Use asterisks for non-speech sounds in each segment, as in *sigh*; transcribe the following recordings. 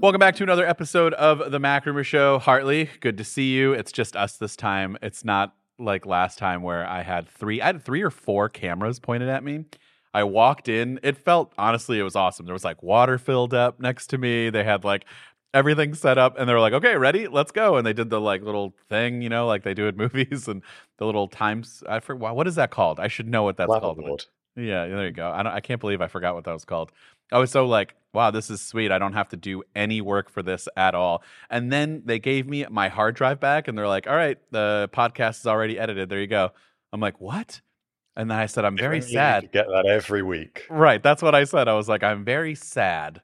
Welcome back to another episode of the MacRumors Show. Hartley, good to see you. It's just us this time. It's not like last time where I had three I had three or four cameras pointed at me. I walked in. It felt honestly it was awesome. There was like water filled up next to me. They had like everything set up and they were like, "Okay, ready? Let's go." And they did the like little thing, you know, like they do in *laughs* movies and the little times I forget what is that called? I should know what that's called. Yeah, there you go. I don't, I can't believe I forgot what that was called. I was so like, wow, this is sweet. I don't have to do any work for this at all. And then they gave me my hard drive back and they're like, all right, the podcast is already edited. There you go. I'm like, what? And then I said, I'm very you sad. Get that every week. Right. That's what I said. I was like, I'm very sad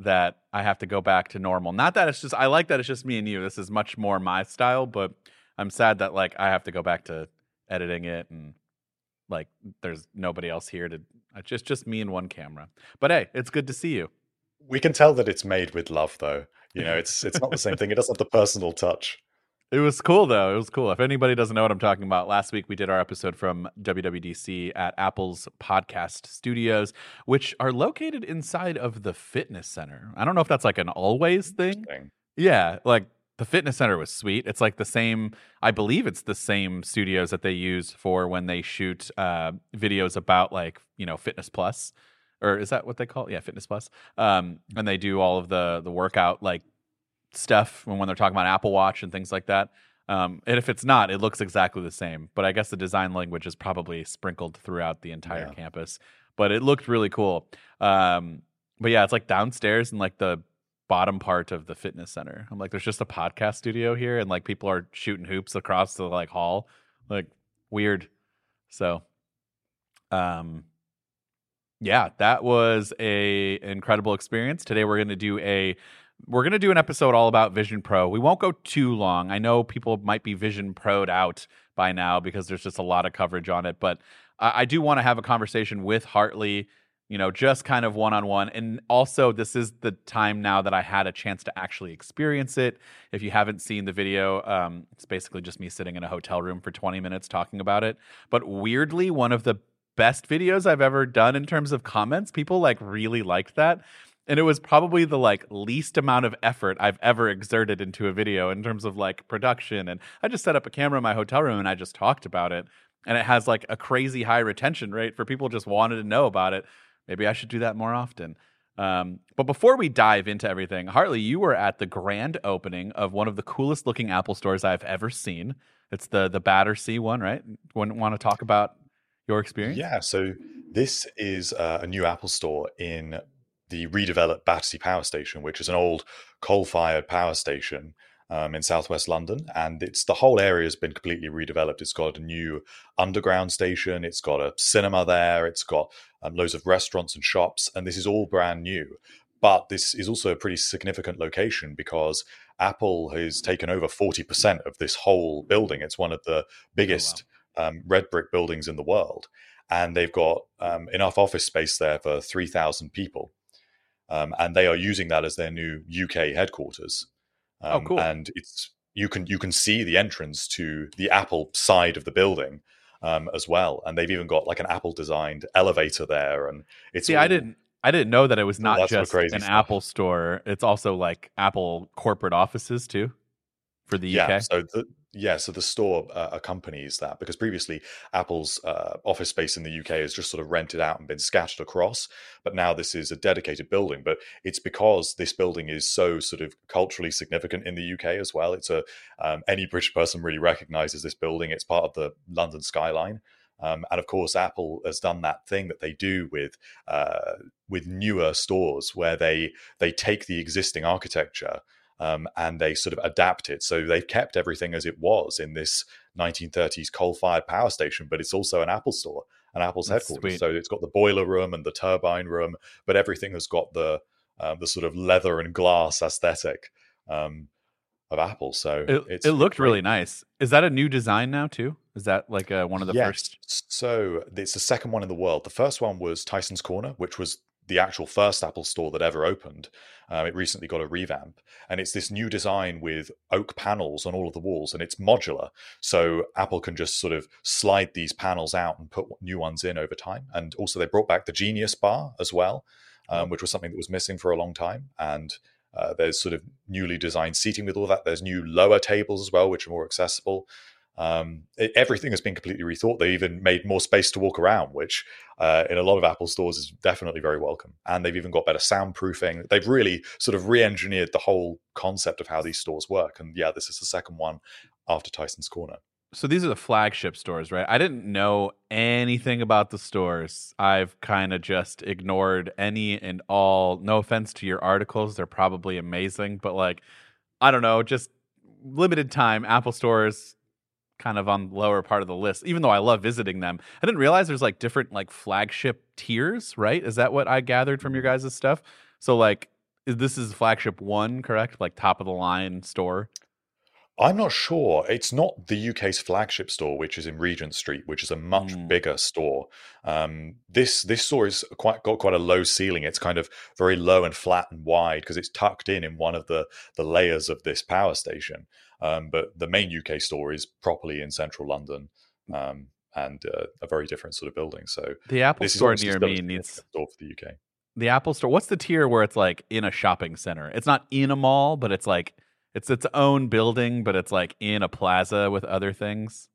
that I have to go back to normal. Not that it's just, I like that it's just me and you. This is much more my style, but I'm sad that like I have to go back to editing it and like there's nobody else here to, it's just, just me and one camera. But hey, it's good to see you. We can tell that it's made with love, though. You know, it's it's not the same thing. It doesn't have the personal touch. It was cool though. It was cool. If anybody doesn't know what I'm talking about, last week we did our episode from WWDC at Apple's podcast studios, which are located inside of the fitness center. I don't know if that's like an always thing. Thing. Yeah, like the fitness center was sweet. It's like the same, I believe it's the same studios that they use for when they shoot uh, videos about like, you know, Fitness Plus. Or is that what they call it? Yeah, Fitness Plus. Um, and they do all of the the workout like stuff when, when they're talking about Apple Watch and things like that. Um, and if it's not, it looks exactly the same. But I guess the design language is probably sprinkled throughout the entire Yeah. campus. But it looked really cool. Um, but yeah, it's like downstairs and like the bottom part of the fitness center. I'm like, there's just a podcast studio here, and like people are shooting hoops across the like hall, like weird. So, um, yeah, that was a incredible experience. Today we're to do a we're to do an episode all about Vision Pro. We won't go too long. I know people might be Vision Pro'd out by now because there's just a lot of coverage on it, but I, I do want to have a conversation with Hartley, you know, just kind of one on one. And also, this is the time now that I had a chance to actually experience it. If you haven't seen the video, um, it's basically just me sitting in a hotel room for 20 minutes talking about it. But weirdly, one of the best videos I've ever done in terms of comments. People like really liked that. And it was probably the like least amount of effort I've ever exerted into a video in terms of like production. And I just set up a camera in my hotel room and I just talked about it. And it has like a crazy high retention rate for people just wanted to know about it. Maybe I should do that more often. Um, but before we dive into everything, Hartley, you were at the grand opening of one of the coolest looking Apple stores I've ever seen. It's the the Battersea one, right? Want want to talk about your experience? Yeah. So this is uh, a new Apple store in the redeveloped Battersea Power Station, which is an old coal-fired power station um, in southwest London, and it's the whole area has been completely redeveloped. It's got a new underground station. It's got a cinema there. It's got um, loads of restaurants and shops, and this is all brand new. But this is also a pretty significant location because Apple has taken over 40% of this whole building. It's one of the biggest um, red brick buildings in the world. And they've got um, enough office space there for 3,000 people. Um, and they are using that as their new UK headquarters. Oh, Um, cool. And it's you can you can see the entrance to the Apple side of the building um, as well. And they've even got like an Apple designed elevator there. And it's See, I didn't I didn't know that it was not just an stuff. Apple store. It's also like Apple corporate offices too for the yeah UK. so the yeah so the store uh, accompanies that because previously apple's uh, office space in the uk has just sort of rented out and been scattered across but now this is a dedicated building but it's because this building is so sort of culturally significant in the uk as well. It's a um, any british person really recognizes this building. It's part of the london skyline. Um, and of course, Apple has done that thing that they do with uh, with newer stores, where they they take the existing architecture um, and they sort of adapt it. So they've kept everything as it was in this 1930s coal-fired power station, but it's also an Apple store, an Apple's That's headquarters. sweet. So it's got the boiler room and the turbine room, but everything has got the um, the sort of leather and glass aesthetic um, of Apple. So It, it's it looked great. really nice. Is that a new design now too? Is that like uh, one of the yes. first? So it's the second one in the world. The first one was Tysons Corner, which was the actual first Apple store that ever opened. Um, it recently got a revamp, and it's this new design with oak panels on all of the walls, and it's modular. So Apple can just sort of slide these panels out and put new ones in over time. And also, they brought back the Genius Bar as well. um, which was something that was missing for a long time. And uh, there's sort of newly designed seating with all that. There's new lower tables as well, which are more accessible. Um, it, everything has been completely rethought. They even made more space to walk around, which uh, in a lot of Apple stores is definitely very welcome. And they've even got better soundproofing. They've really sort of re-engineered the whole concept of how these stores work. And yeah, this is the second one after Tysons Corner. So these are the flagship stores, right? I didn't know anything about the stores. I've kind of just ignored any and all. No offense to your articles, they're probably amazing, but like I don't know, just limited time Apple stores kind of on the lower part of the list even though i love visiting them i didn't realize there's like different like flagship tiers right is that what i gathered from your guys' stuff so like this is flagship one correct like top of the line store I'm not sure. It's not the UK's flagship store, which is in Regent Street, which is a much Mm. bigger store. Um, this this store is quite got quite a low ceiling. It's kind of very low and flat and wide because it's tucked in in one of the the layers of this power station. Um, but the main UK store is properly in central London um, and uh, a very different sort of building. So the apple store near me needs store for the UK. the apple store what's the tier where it's like in a shopping center it's not in a mall but it's like it's its own building but it's like in a plaza with other things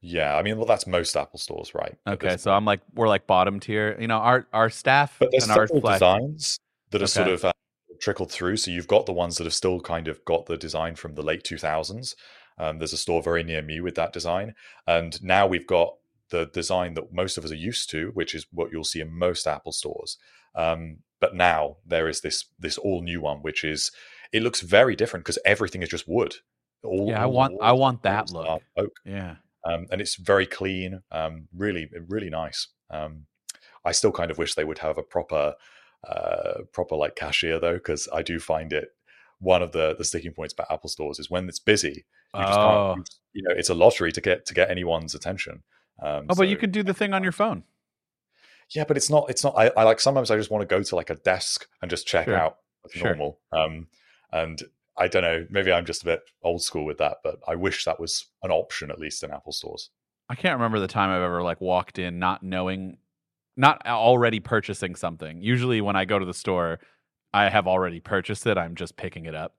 Yeah, I mean, well, that's most Apple stores, right? okay so i'm like we're like bottom tier you know our our staff But there's and our designs that are sort of uh, trickled through. So you've got the ones that have still kind of got the design from the late 2000s. Um, there's a store very near me with that design. And now we've got the design that most of us are used to, which is what you'll see in most Apple stores. Um, but now there is this this all new one, which is it looks very different because everything is just wood. All, Yeah, I want- I want that look. oak yeah um, and it's very clean. Um, really, really nice. Um, I still kind of wish they would have a proper, uh, proper like cashier though, because I do find it one of the the sticking points about Apple stores is when it's busy, you just Oh. can't. You know, it's a lottery to get to get anyone's attention. Um, Oh, but you so- could do the thing on your phone. yeah, but it's not. It's not. I, I like sometimes I just want to go to like a desk and just check Sure. out Sure. normal. Um, and I don't know. Maybe I'm just a bit old school with that, but I wish that was an option at least in Apple stores. I can't remember the time I've ever like walked in not knowing, not already purchasing something. Usually, when I go to the store, I have already purchased it. I'm just picking it up.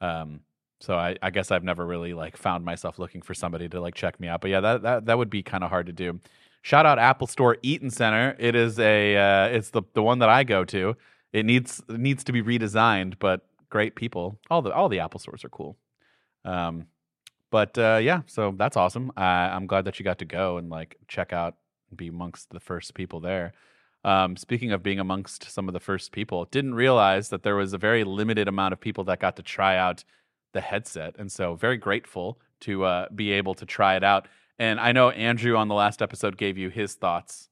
Um, so I, I guess I've never really like found myself looking for somebody to like check me out. But yeah, that that that would be kind of hard to do. Shout out Apple Store Eaton Center. It is a uh, it's the the one that I go to. It needs it needs to be redesigned, but great people. All the all the Apple stores are cool. Um, but uh, yeah, so that's awesome. Uh, I'm glad that you got to go and like check out be amongst the first people there. Um, speaking of being amongst some of the first people, didn't realize that there was a very limited amount of people that got to try out the headset, and so very grateful to uh, be able to try it out. And I know Andrew on the last episode gave you his thoughts,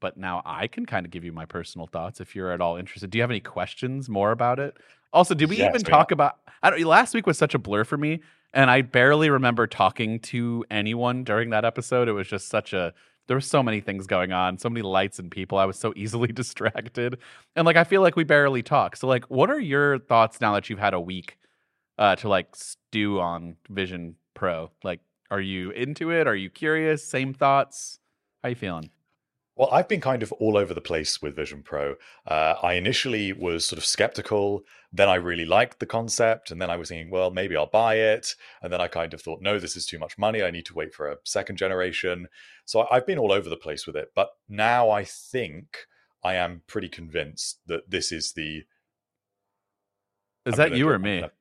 but now I can kind of give you my personal thoughts if you're at all interested. Do you have any questions more about it? Also, did we Yes, even we talk about? I don't. Last week was such a blur for me, and I barely remember talking to anyone during that episode. It was just such a. There were so many things going on, so many lights and people. I was so easily *laughs* distracted, and like I feel like we barely talk. So, like, what are your thoughts now that you've had a week uh, to like stew on Vision Pro? Like, are you into it? Are you curious? Same thoughts? How you feeling? Well, I've been kind of all over the place with Vision Pro. Uh, I initially was sort of skeptical. Then I really liked the concept. And then I was thinking, well, maybe I'll buy it. And then I kind of thought, no, this is too much money. I need to wait for a second generation. So I've been all over the place with it. But now I think I am pretty convinced that this is the. Is I'm that you or me? gonna-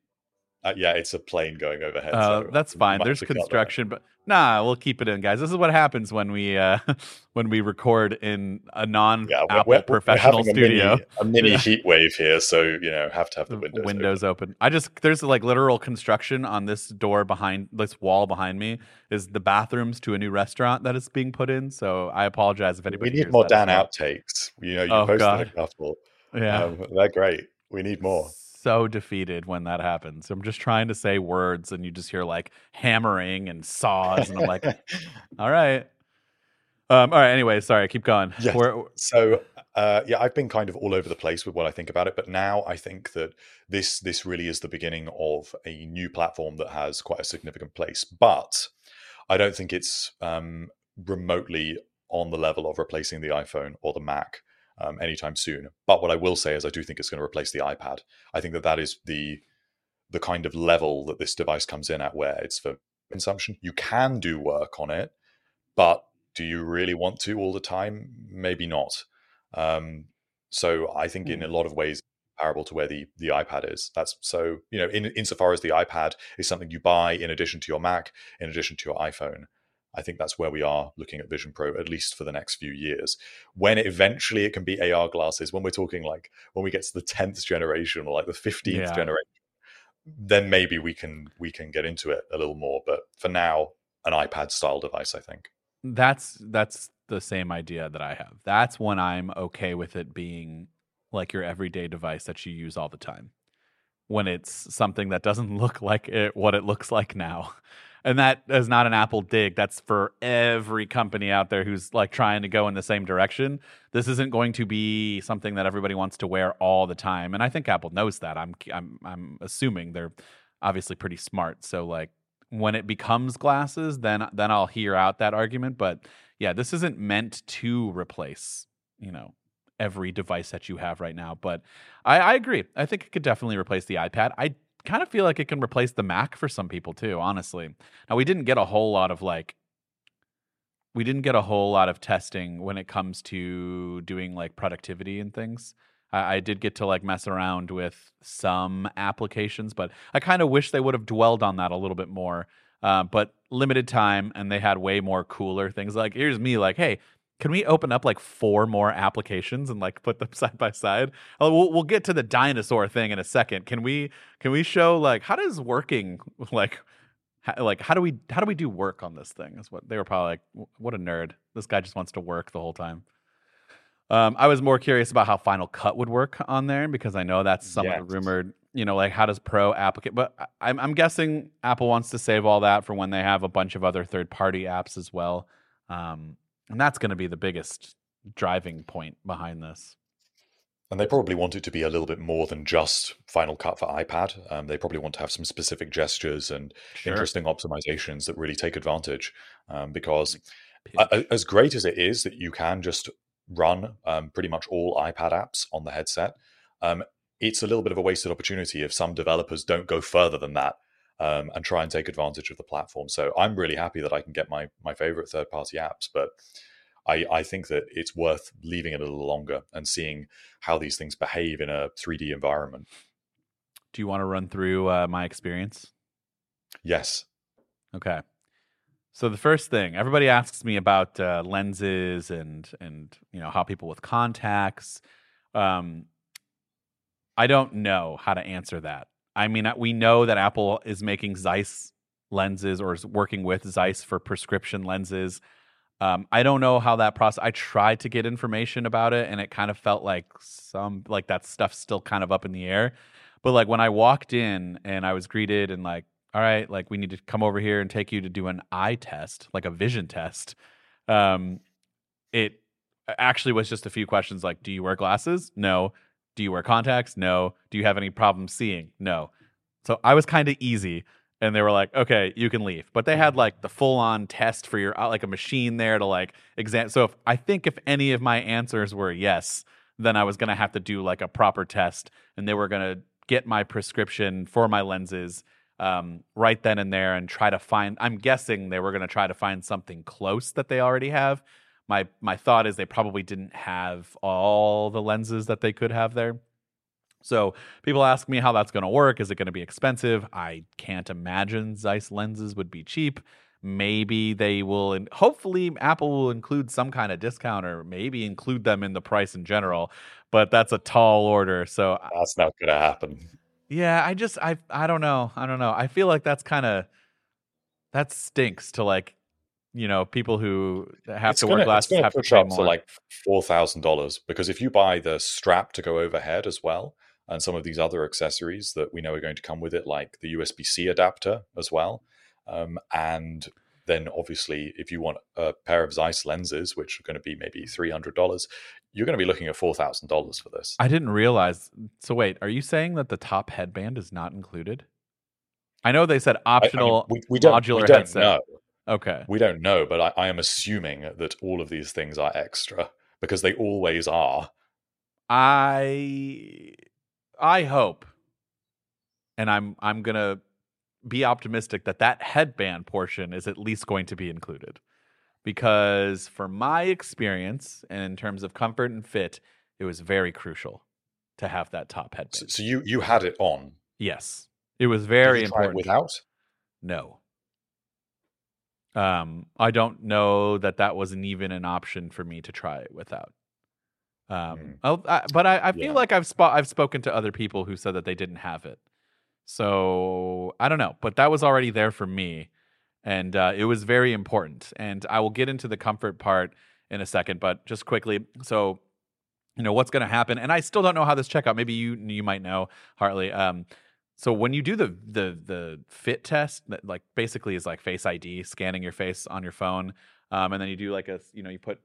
Uh, yeah, it's a plane going overhead. Uh, so that's fine. There's have to cut that. construction, but nah, we'll keep it in, guys. This is what happens when we uh, *laughs* when we record in a non Yeah, Apple professional we're studio. A mini, a mini Yeah. heat wave here, so you know have to have the windows. windows, open. open. I just there's like literal construction on this door behind this wall behind me is the bathrooms to a new restaurant that is being put in. So I apologize if anybody. We need more Dan outtakes. You know, you Oh, posted God. a couple. Yeah. Um, they're great. We need more. So defeated when that happens. I'm just trying to say words and you just hear like hammering and saws and I'm like, *laughs* all right. Um, all right. Anyway, sorry. Keep going. Yes. We're- so uh, yeah, I've been kind of all over the place with what I think about it, but now I think that this this really is the beginning of a new platform that has quite a significant place. But I don't think it's um, remotely on the level of replacing the iPhone or the Mac. Um, anytime soon. But what I will say is, I do think it's going to replace the iPad. I think that that is the the kind of level that this device comes in at, where it's for consumption. You can do work on it, but do you really want to all the time? Maybe not. Um, so I think in a lot of ways comparable to where the the iPad is. That's so you know in insofar as the iPad is something you buy in addition to your Mac, in addition to your iPhone. I think that's where we are looking at Vision Pro, at least for the next few years. When eventually it can be AR glasses, when we're talking like when we get to the tenth generation or like the fifteenth Yeah. generation, then maybe we can we can get into it a little more. But for now, an iPad style device, I think. That's that's the same idea that I have. That's when I'm okay with it being like your everyday device that you use all the time. When it's something that doesn't *laughs* look like it what it looks like now. And that is not an Apple dig. That's for every company out there who's like trying to go in the same direction. This isn't going to be something that everybody wants to wear all the time. And I think Apple knows that. I'm I'm I'm assuming they're obviously pretty smart. So like when it becomes glasses, then then I'll hear out that argument. But yeah, this isn't meant to replace, you know, every device that you have right now. But I, I agree. I think it could definitely replace the iPad. I kind of feel like it can replace the Mac for some people too, honestly. Now we didn't get a whole lot of like we didn't get a whole lot of testing when it comes to doing like productivity and things. I, I did get to like mess around with some applications, but I kind of wish they would have dwelled on that a little bit more. Uh, but limited time, and they had way more cooler things. Like here's me, like, hey, can we open up like four more applications and like put them *laughs* side by side? Oh, we'll we'll get to the dinosaur thing in a second. Can we can we show like how does working *laughs* like how, like how do we how do we do work on this thing? Is what they were probably like. What a nerd! This guy just wants to work the whole time. Um, I was more curious about how Final Cut would work on there because I know that's some of the rumored. You know, like how does Pro applicate? But I'm I'm guessing Apple wants to save all that for when they have a bunch of other third party apps as well. Um, and that's going to be the biggest driving point behind this. And they probably want it to be a little bit more than just Final Cut for iPad. Um, they probably want to have some specific gestures and interesting optimizations that really take advantage. Um, because a- a- as great as it is that you can just run um, pretty much all iPad apps on the headset, um, it's a little bit of a wasted opportunity if some developers don't go further than that um, and try and take advantage of the platform. So I'm really happy that I can get my my favorite third party apps, but I, I think that it's worth leaving it a little longer and seeing how these things behave in a 3D environment. Do you want to run through uh, my experience? Yes. Okay. So the first thing everybody asks me about uh, lenses and and you know how people with contacts. Um, I don't know how to answer that. I mean, uh, we know that Apple is making Zeiss lenses or is working with Zeiss for prescription lenses. Um, I don't know how that process. I tried to get information about it, and it kind of felt like some like that stuff's still kind of up in the air. But like when I walked in and I was greeted and like, all right, like we need to come over here and take you to do an eye test, like a vision test. Um, it actually was just a few questions like, do you wear glasses? No. Do you wear contacts? No. Do you have any problems seeing? No. So I was kind of easy and they were like, okay, you can leave. But they had like the full on test for your, uh, like a machine there to like exam. So if I think if any of my answers were yes, then I was going to have to do like a proper test and they were going to get my prescription for my lenses um, right then and there and try to find, I'm guessing they were going to try to find something close that they already have. My, my thought is they probably didn't have all the lenses that they could have there. So people ask me how that's going to work. Is it going to be expensive? I can't imagine Zeiss lenses would be cheap. Maybe they will, and hopefully Apple will include some kind of discount or maybe include them in the price in general. But that's a tall order. So That's not going to happen. yeah, I just I I don't know. I don't know. I feel like that's kind of that stinks to like you know people who have it's to gonna, wear glasses have to pay up more. to like four thousand dollars because if you buy the strap to go overhead as well, and some of these other accessories that we know are going to come with it, like the USB C adapter as well, um, and then obviously if you want a pair of Zeiss lenses, which are going to be maybe three hundred dollars, you're going to be looking at four thousand dollars for this. I didn't realize. So wait, are you saying that the top headband is not included? I know they said I- I mean, optional we, we modular we headset. know. Okay. We don't know, but I, I am assuming that all of these things are extra because they always are I I hope, and I'm I'm gonna be optimistic that that headband portion is at least going to be included, because for my experience and in terms of comfort and fit, it was very crucial to have that top headband. So, so you you had it on. yes, it was very Did you try it important. without. No. Um, I don't know that that wasn't even an option for me to try it without. Um, Mm. I'll- but I, I feel Yeah. like I've spo- I've spoken to other people who said that they didn't have it. So I don't know, but that was already there for me, and uh, it was very important. And I will get into the comfort part in a second, but just quickly, so you know what's going to happen, and I still don't know how this checkout. Maybe you you might know, Hartley. Um, so when you do the the the fit test, that like basically is like Face ID, scanning your face on your phone, um, and then you do like a you know you put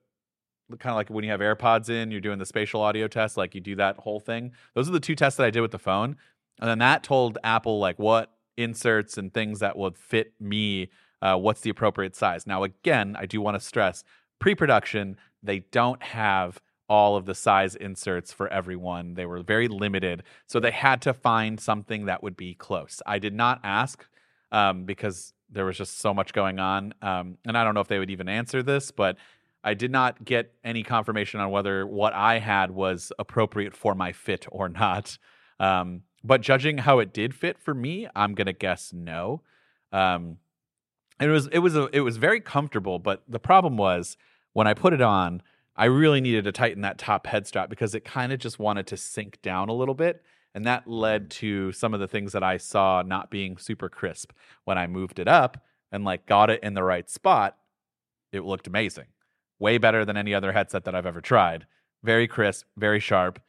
kind of like when you have AirPods in, you're doing the spatial audio test, like you do that whole thing. Those are the two tests that I did with the phone, and then that told Apple like what inserts and things that would fit me. Uh, what's the appropriate size? Now, again, I do want to stress pre-production. They don't have all of the size inserts for everyone. They were very limited. So they had to find something that would be close. I did not ask um, because there was just so much going on. Um, and I don't know if they would even answer this, but I did not get any confirmation on whether what I had was appropriate for my fit or not. Um, but judging how it did fit for me, I'm gonna guess no. Um, it was it was a, it was very comfortable, but the problem was when I put it on, I really needed to tighten that top head strap because it kind of just wanted to sink down a little bit. And that led mm. to some of the things that I saw not being super crisp. When I moved it up and like got it in the right spot, it looked amazing. Way better than any other headset that I've ever tried. Very crisp, very sharp.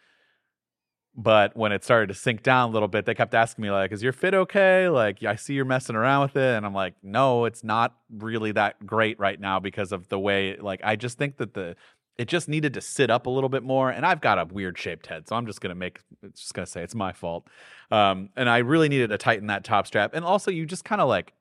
But when it started to sink down a little bit, they kept asking me, like, is your fit okay? Like, I see you're messing around with it. And I'm like, no, it's not really that great right now because of the way, like, I just think that the, it just needed to sit up a little bit more. And I've got a weird shaped head. So I'm just going to make, it's just going to say it's my fault. Um, and I really needed to tighten that top strap. And also, you just kind of like,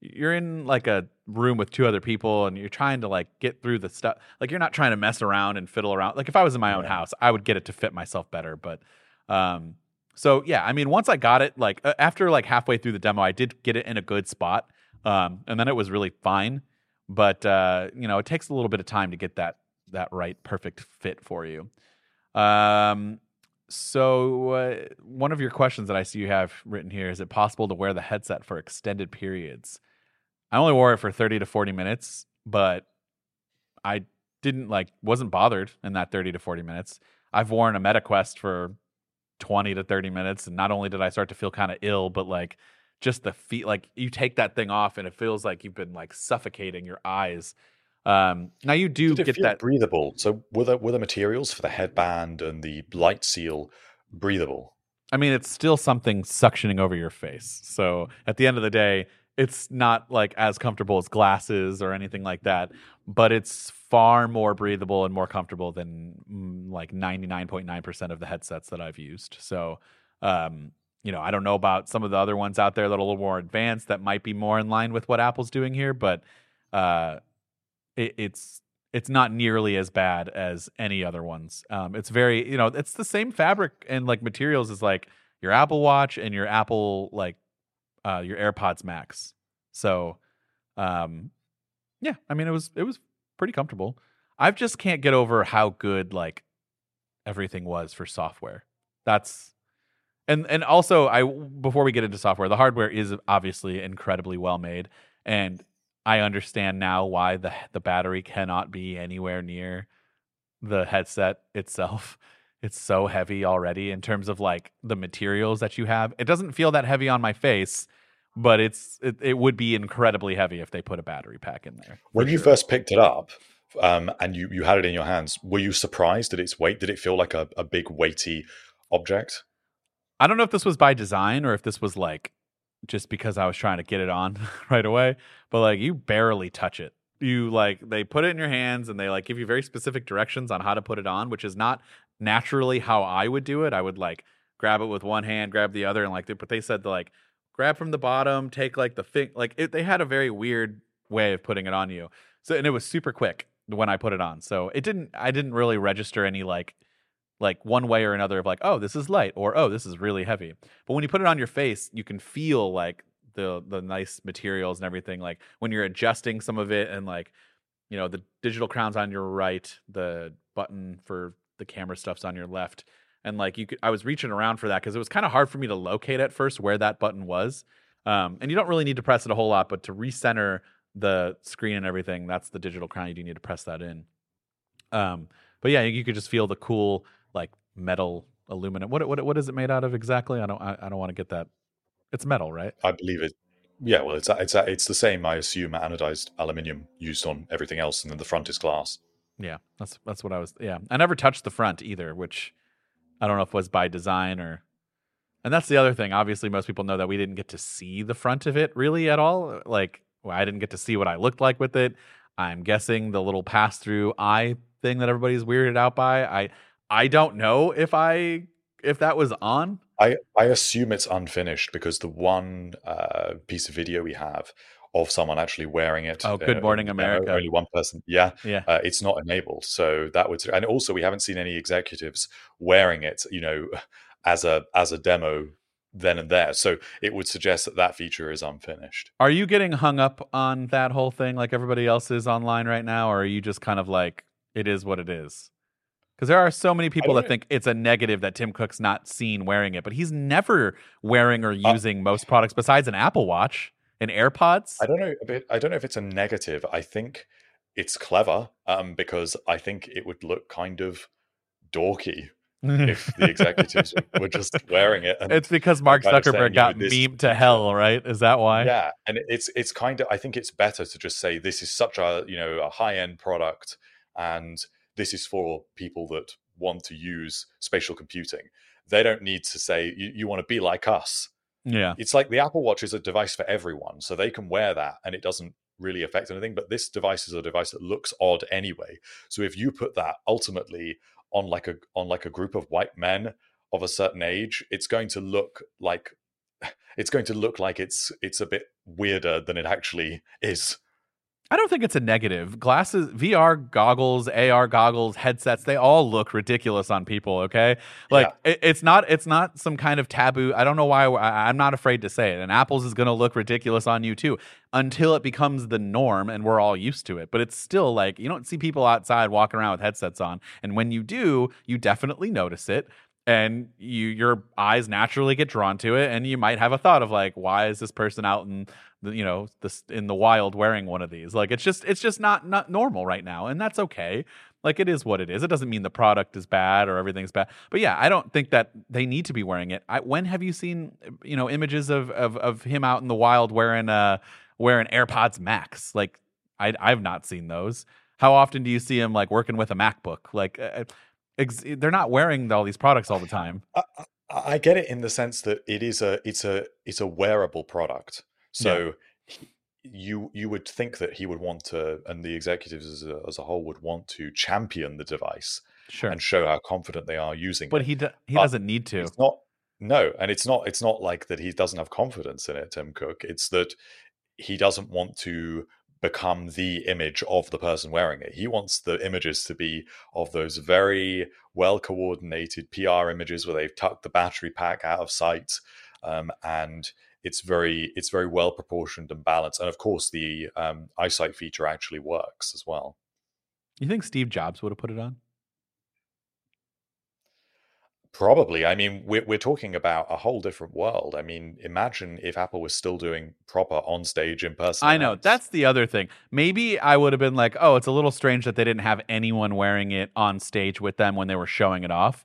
you're in like a room with two other people and you're trying to like get through the stuff like you're not trying to mess around and fiddle around like if i was in my own house i would get it to fit myself better but um so yeah i mean once i got it like after like halfway through the demo i did get it in a good spot um and then it was really fine but uh you know it takes a little bit of time to get that that right perfect fit for you um so uh, one of your questions that i see you have written here is it possible to wear the headset for extended periods I only wore it for 30 to 40 minutes, but I didn't like wasn't bothered in that 30 to 40 minutes. I've worn a MetaQuest for 20 to 30 minutes and not only did I start to feel kind of ill, but like just the feet like you take that thing off and it feels like you've been like suffocating your eyes. Um now you do Did get that breathable? So were the were the materials for the headband and the light seal breathable? I mean, it's still something suctioning over your face. So at the end of the day, it's not like as comfortable as glasses or anything like that, but it's far more breathable and more comfortable than mm, like 99.9% of the headsets that I've used. So, um, you know, I don't know about some of the other ones out there that are a little more advanced that might be more in line with what Apple's doing here, but uh, it, it's it's not nearly as bad as any other ones. Um, it's very, you know, it's the same fabric and like materials as like your Apple Watch and your Apple like uh, your AirPods Max. So, um, yeah, I mean, it was it was pretty comfortable. I just can't get over how good like everything was for software. That's and and also I before we get into software, the hardware is obviously incredibly well made, and I understand now why the the battery cannot be anywhere near the headset itself. *laughs* It's so heavy already in terms of like the materials that you have. It doesn't feel that heavy on my face, but it's it, it would be incredibly heavy if they put a battery pack in there. When you sure. first picked it up um, and you, you had it in your hands, were you surprised at its weight? Did it feel like a, a big weighty object? I don't know if this was by design or if this was like just because I was trying to get it on *laughs* right away, but like you barely touch it. You like they put it in your hands and they like give you very specific directions on how to put it on, which is not naturally how I would do it. I would like grab it with one hand, grab the other, and like, but they said to like grab from the bottom, take like the thing, like it, they had a very weird way of putting it on you. So and it was super quick when I put it on. So it didn't, I didn't really register any like like one way or another of like, oh, this is light or oh, this is really heavy. But when you put it on your face, you can feel like the the nice materials and everything. Like when you're adjusting some of it and like, you know, the digital crown's on your right, the button for the camera stuff's on your left. And like you could I was reaching around for that because it was kind of hard for me to locate at first where that button was. Um, and you don't really need to press it a whole lot, but to recenter the screen and everything, that's the digital crown. You do need to press that in. Um, but yeah, you could just feel the cool like metal aluminum. What what what is it made out of exactly? I don't I, I don't want to get that. It's metal, right? I believe it. Yeah, well, it's it's it's the same. I assume anodized aluminium used on everything else, and then the front is glass. Yeah, that's that's what I was. Yeah, I never touched the front either, which I don't know if it was by design or. And that's the other thing. Obviously, most people know that we didn't get to see the front of it really at all. Like, well, I didn't get to see what I looked like with it. I'm guessing the little pass through eye thing that everybody's weirded out by. I I don't know if I if that was on. I I assume it's unfinished because the one uh, piece of video we have of someone actually wearing it. Oh, Good uh, Morning America. Only one person. Yeah, yeah. Uh, it's not enabled, so that would. And also, we haven't seen any executives wearing it. You know, *laughs* as a as a demo then and there. So it would suggest that that feature is unfinished. Are you getting hung up on that whole thing like everybody else is online right now, or are you just kind of like it is what it is? Because there are so many people that think it's a negative that Tim Cook's not seen wearing it, but he's never wearing or uh, using uh, most products besides an Apple Watch and AirPods. I don't know. I don't know if it's a negative. I think it's clever um, because I think it would look kind of dorky if the executives were *laughs* just wearing it. it's because Mark Zuckerberg got memed to hell, *laughs* right? Is that why? Yeah, and it's it's kind of. I think it's better to just say this is such a you know a high end product, and this is for people that want to use spatial computing. They don't need to say you, you want to be like us. Yeah, it's like the Apple Watch is a device for everyone, so they can wear that, and it doesn't really affect anything. But this device is a device that looks odd anyway. So if you put that ultimately on like a on like a group of white men of a certain age, it's going to look like *sighs* it's going to look like it's it's a bit weirder than it actually is. I don't think it's a negative. Glasses, VR goggles, AR goggles, headsets, they all look ridiculous on people, okay? Like yeah. it, it's not it's not some kind of taboo. I don't know why I, I'm not afraid to say it. And Apple's is going to look ridiculous on you too until it becomes the norm and we're all used to it. But it's still like you don't see people outside walking around with headsets on. And when you do, you definitely notice it and you your eyes naturally get drawn to it and you might have a thought of like why is this person out in you know this in the wild wearing one of these. Like it's just it's just not not normal right now and that's okay. Like it is what it is. It doesn't mean the product is bad or everything's bad. But yeah i don't think that they need to be wearing it. I, when have you seen you know images of, of of him out in the wild wearing uh wearing airpods max? Like i i've not seen those. How often do you see him like working with a macbook? Like uh, ex- they're not wearing all these products all the time. I, I get it in the sense that it is a it's a it's a wearable product so yeah. you you would think that he would want to, and the executives as a, as a whole would want to champion the device sure. and show how confident they are using it. but it. he do, he but doesn't need to. It's not no, and it's not it's not like that he doesn't have confidence in it, Tim Cook. It's that he doesn't want to become the image of the person wearing it. He wants the images to be of those very well coordinated PR images where they've tucked the battery pack out of sight um, and it's very it's very well proportioned and balanced. And of course the um, eyesight feature actually works as well. You think steve jobs would have put it on? Probably. I mean we're, we're talking about a whole different world. I mean imagine if apple was still doing proper on stage in person i know. events. that's the other thing. Maybe i would have been like oh it's a little strange that they didn't have anyone wearing it on stage with them when they were showing it off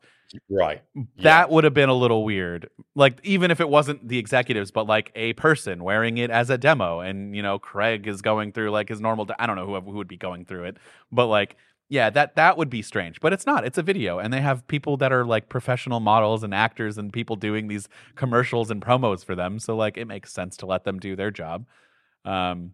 Right. That yeah. would have been a little weird. Like even if it wasn't the executives, but like a person wearing it as a demo, and you know Craig is going through like his normal. De- I don't know who who would be going through it, but like yeah, that that would be strange. But it's not. It's a video, and they have people that are like professional models and actors and people doing these commercials and promos for them. So like it makes sense to let them do their job. Um.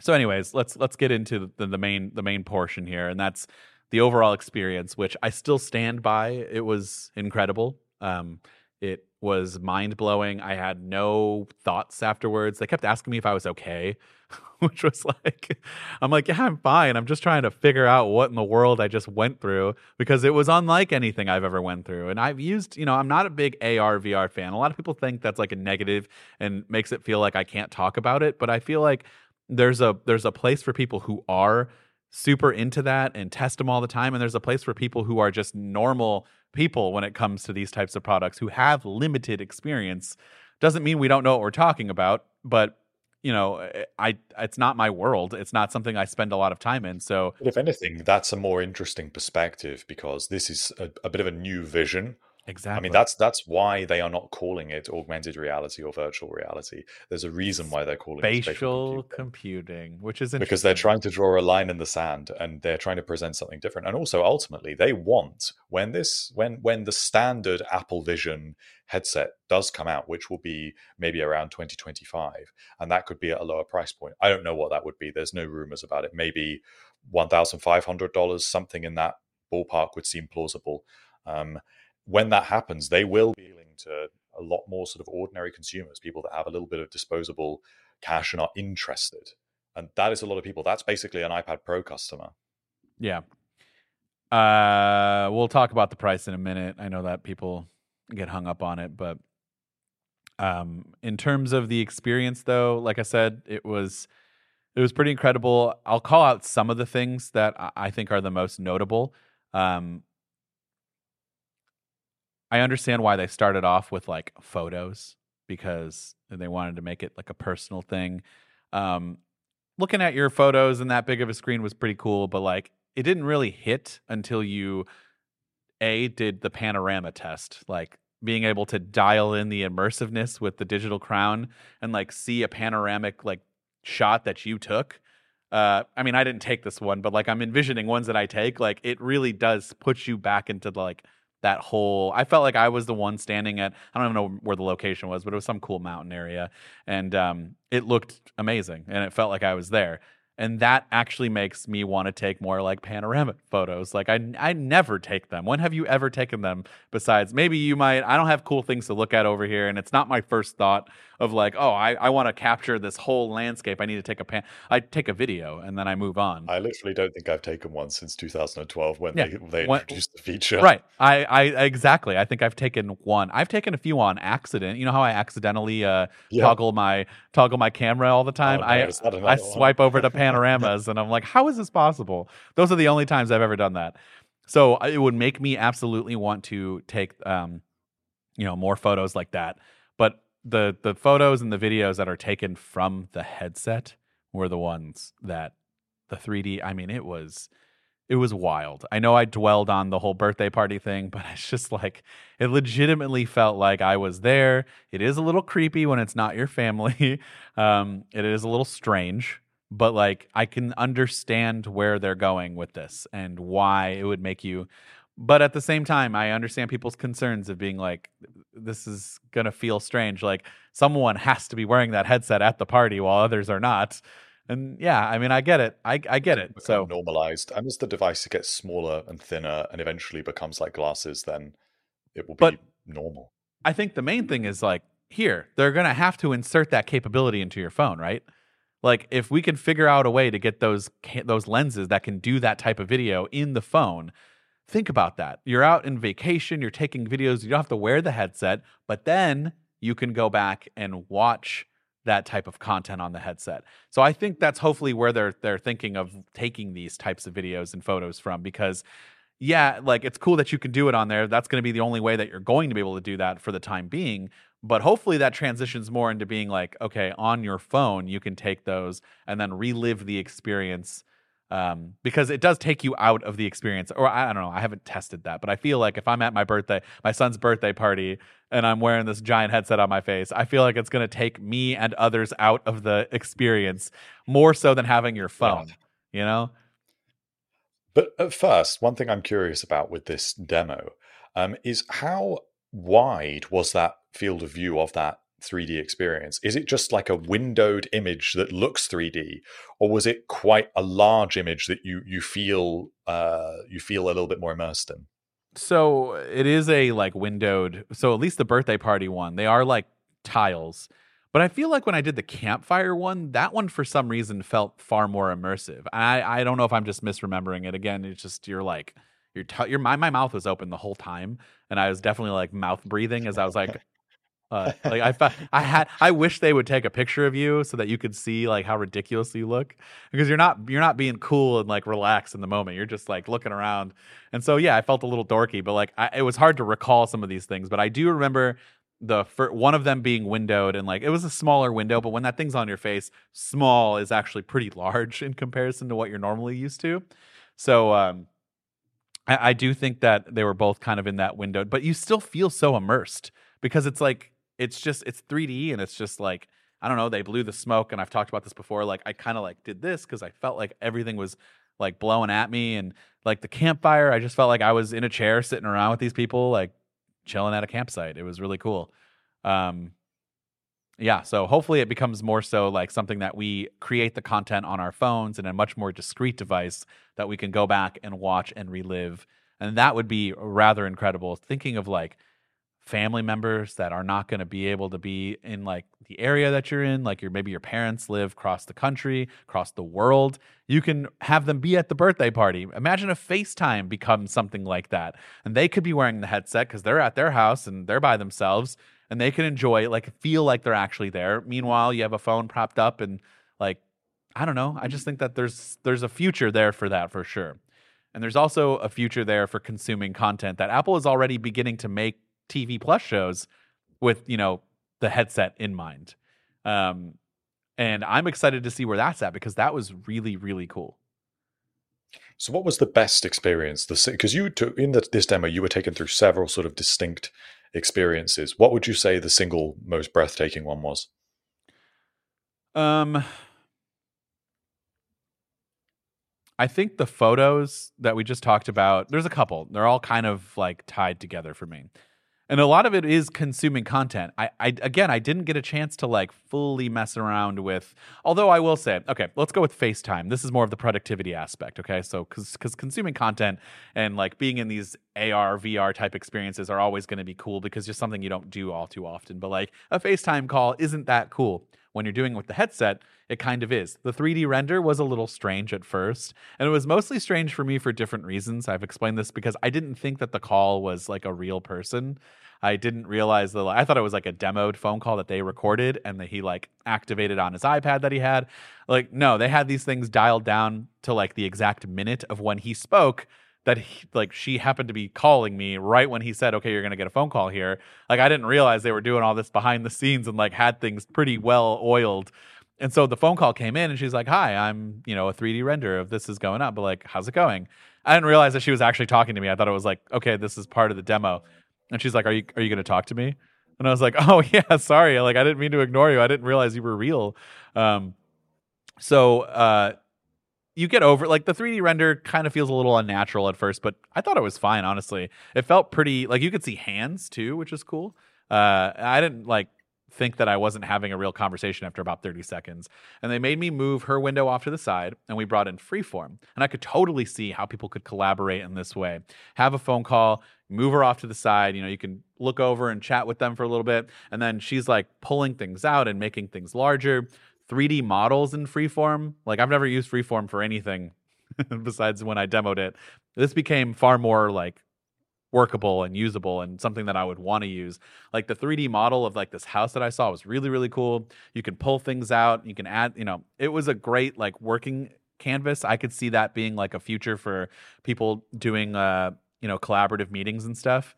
So, anyways, let's let's get into the, the main the main portion here, and that's the overall experience, which I still stand by. It was incredible. Um, It was mind blowing. I had no thoughts afterwards. They kept asking me if I was okay, *laughs* which was like, I'm like, yeah, I'm fine. I'm just trying to figure out what in the world I just went through because it was unlike anything I've ever went through. And I've used, you know, I'm not a big AR VR fan. A lot of people think that's like a negative and makes it feel like I can't talk about it, but I feel like there's a there's a place for people who are super into that and test them all the time and there's a place for people who are just normal people when it comes to these types of products who have limited experience. Doesn't mean we don't know what we're talking about but you know eh, i it's not my world. It's not something i spend a lot of time in so if anything that's a more interesting perspective because this is a, a bit of a new vision Exactly. I mean, that's that's why they are not calling it augmented reality or virtual reality. There's a reason why they're calling spatial it spatial computing. computing, which is because they're trying to draw a line in the sand and they're trying to present something different. And also, ultimately, they want when this when when the standard Apple Vision headset does come out, which will be maybe around 2025, and that could be at a lower price point. I don't know what that would be. There's no rumors about it. Maybe one thousand five hundred dollars, something in that ballpark would seem plausible. Um, when that happens, they will be appealing to a lot more sort of ordinary consumers, people that have a little bit of disposable cash and are interested. And that is a lot of people. That's basically an iPad Pro customer. Yeah. Uh, we'll talk about the price in a minute. I know that people get hung up on it, but um, in terms of the experience, though, like I said, it was it was pretty incredible. I'll call out some of the things that I think are the most notable. Um, I understand why they started off with like photos because they wanted to make it like a personal thing. Um, looking at your photos and that big of a screen was pretty cool, but like it didn't really hit until you a did the panorama test, like being able to dial in the immersiveness with the digital crown and like see a panoramic like shot that you took. Uh, I mean, I didn't take this one, but like I'm envisioning ones that I take. Like it really does put you back into like that whole I felt like I was the one standing at I don't even know where the location was, but it was some cool mountain area. And um, it looked amazing and it felt like I was there. And that actually makes me want to take more like panoramic photos. Like i i never take them. When have you ever taken them besides maybe you might i don't have cool things to look at over here and it's not my first thought of like oh i, I want to capture this whole landscape. I need to take a pan i take a video and then i move on. I literally don't think i've taken one since 2012 when yeah. they, they when, introduced the feature. Right. I, I exactly. I think i've taken one. I've taken a few on accident. You know how i accidentally uh yeah. toggle my toggle my camera all the time? Oh, no, i i swipe over to *laughs* panoramas and i'm like how is this possible? Those are the only times i've ever done that. So it would make me absolutely want to take um you know more photos like that. But the the photos and the videos that are taken from the headset were the ones that the 3d i mean it was it was wild. I know I dwelled on the whole birthday party thing, *laughs* but it's just like it legitimately felt like I was there. It is a little creepy when it's not your family. *laughs* Um, it is a little strange, but like I can understand where they're going with this and why it would make you. But at the same time, I understand people's concerns of being like, this is gonna feel strange. Like someone has to be wearing that headset at the party while others are not. And yeah, I mean, I get it. I, I get it. So normalized, and as the device gets smaller and thinner, and eventually becomes like glasses, then it will be but normal. I think the main thing is like here they're going to have to insert that capability into your phone, right? Like if we can figure out a way to get those those lenses that can do that type of video in the phone, think about that. You're out in vacation, you're taking videos, you don't have to wear the headset, but then you can go back and watch that type of content on the headset. So I think that's hopefully where they're they're thinking of taking these types of videos and photos from because yeah, like it's cool that you can do it on there. That's going to be the only way that you're going to be able to do that for the time being, but hopefully that transitions more into being like okay, on your phone you can take those and then relive the experience um, because it does take you out of the experience. Or I, I, don't know, I haven't tested that, but I feel like if I'm at my birthday, my son's birthday party, and I'm wearing this giant headset on my face, I feel like it's going to take me and others out of the experience more so than having your phone. Yeah. You know. But at first, one thing I'm curious about with this demo um, is how wide was that field of view of that 3D experience? Is it just like a windowed image that looks 3D, or was it quite a large image that you you feel uh, you feel a little bit more immersed in? So it is a like windowed. So at least the birthday party one, they are like tiles. But I feel like when I did the campfire one, that one for some reason felt far more immersive. I I don't know if I'm just misremembering it. Again, it's just you're like your t- your my my mouth was open the whole time, and I was definitely like mouth breathing as I was like uh, like I, I had, I wish they would take a picture of you so that you could see like how ridiculous you look because you're not, you're not being cool and like relaxed in the moment. You're just like looking around, and so yeah, I felt a little dorky, but like I, it was hard to recall some of these things. But I do remember the fir- one of them being windowed and like it was a smaller window, but when that thing's on your face, small is actually pretty *laughs* large in comparison to what you're normally used to. So um, I do think that they were both kind of in that window, but you still feel so immersed because it's like it's just it's 3D and it's just like I don't know, they blew the smoke and I've talked about this before like I kind of like did this cuz I felt like everything was like blowing at me and like the campfire I just felt like I was in a chair sitting around with these people like chilling at a campsite. It was really cool. Um yeah, so hopefully it becomes more so like something that we create the content on our phones in a much more discreet device that we can go back and watch and relive. And that would be rather incredible. Thinking of like family members that are not going to be able to be in like the area that you're in like your maybe your parents live across the country across the world you can have them be at the birthday party. Imagine if facetime becomes something like that and they could be wearing the headset because they're at their house and they're by themselves and they can enjoy like feel like they're actually there. Meanwhile you have a phone propped up and like i don't know i just think that there's there's a future there for that for sure. And there's also a future there for consuming content that apple is already beginning to make TV Plus shows with you know the headset in mind. Um, and I'm excited to see where that's at because that was really really cool. So, what was the best experience? Because you took in the, this demo, you were taken through several sort of distinct experiences. What would you say the single most breathtaking one was? Um, I think the photos that we just talked about. There's a couple. They're all kind of like tied together for me and a lot of it is consuming content. I, I again, I didn't get a chance to like fully mess around with. Although I will say, okay, let's go with FaceTime. This is more of the productivity aspect. Okay, so because because consuming content and like being in these AR VR type experiences are always going to be cool because just something you don't do all too often. But like a FaceTime call isn't that cool when you're doing it with the headset. It kind of is. The 3D render was a little strange at first, and it was mostly strange for me for different reasons. I've explained this because I didn't think that the call was like a real person. I didn't realize that I thought it was like a demoed phone call that they recorded and that he like activated on his iPad that he had. Like, no, they had these things dialed down to like the exact minute of when he spoke that he, like she happened to be calling me right when he said, "Okay, you're going to get a phone call here." Like I didn't realize they were doing all this behind the scenes and like had things pretty well oiled. And so the phone call came in and she's like, "Hi, I'm, you know, a 3D render of this is going up, but like how's it going?" I didn't realize that she was actually talking to me. I thought it was like, "Okay, this is part of the demo." And she's like, "Are you are you going to talk to me?" And I was like, *laughs* "Oh yeah, sorry. Like I didn't mean to ignore you. I didn't realize you were real." Um, so uh, you get over like the 3D render kind of feels a little unnatural at first, but I thought it was fine. Honestly, it felt pretty like you could see hands too, which is cool. Uh, I didn't like think that I wasn't having a real conversation after about 30 seconds. And they made me move her window off to the side and we brought in freeform. And I could totally see how people could collaborate in this way. Have a phone call, move her off to the side. You know, you can look over and chat with them for a little bit. And then she's like pulling things out and making things larger. 3D models in freeform. Like I've never used freeform for anything *laughs* besides when I demoed it. This became far more like workable and usable and something that I would want to use. Like the 3D model of like this house that I saw was really really cool. You can pull things out, you can add, you know, it was a great like working canvas. I could see that being like a future for people doing uh you know, collaborative meetings and stuff.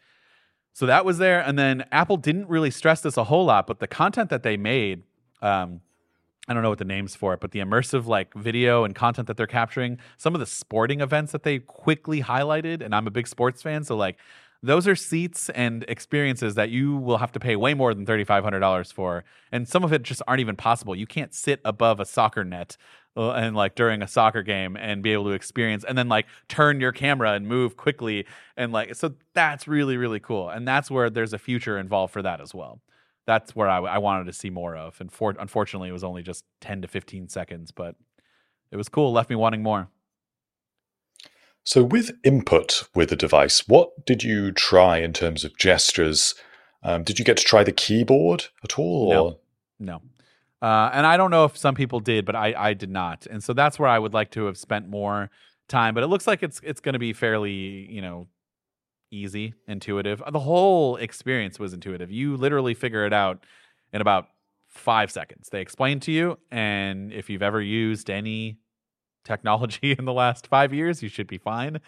So that was there. And then Apple didn't really stress this a whole lot, but the content that they made, um, I don't know what the names for it, but the immersive like video and content that they're capturing, some of the sporting events that they quickly highlighted, and I'm a big sports fan, so like those are seats and experiences that you will have to pay way more than $3500 for and some of it just aren't even possible. You can't sit above a soccer net uh, and like during a soccer game and be able to experience and then like turn your camera and move quickly and like so that's really really cool and that's where there's a future involved for that as well that's where i, I wanted to see more of and for, unfortunately it was only just 10 to 15 seconds but it was cool left me wanting more So, with input with the device, what did you try in terms of gestures? Um, did you get to try the keyboard at all? No. No. Uh, and I don't know if some people did, but I, I did not. And so that's where I would like to have spent more time. But it looks like it's it's going to be fairly, you know, easy, intuitive. The whole experience was intuitive. You literally figure it out in about five seconds. They explain to you, and if you've ever used any technology *laughs* in the last five years, you should be fine.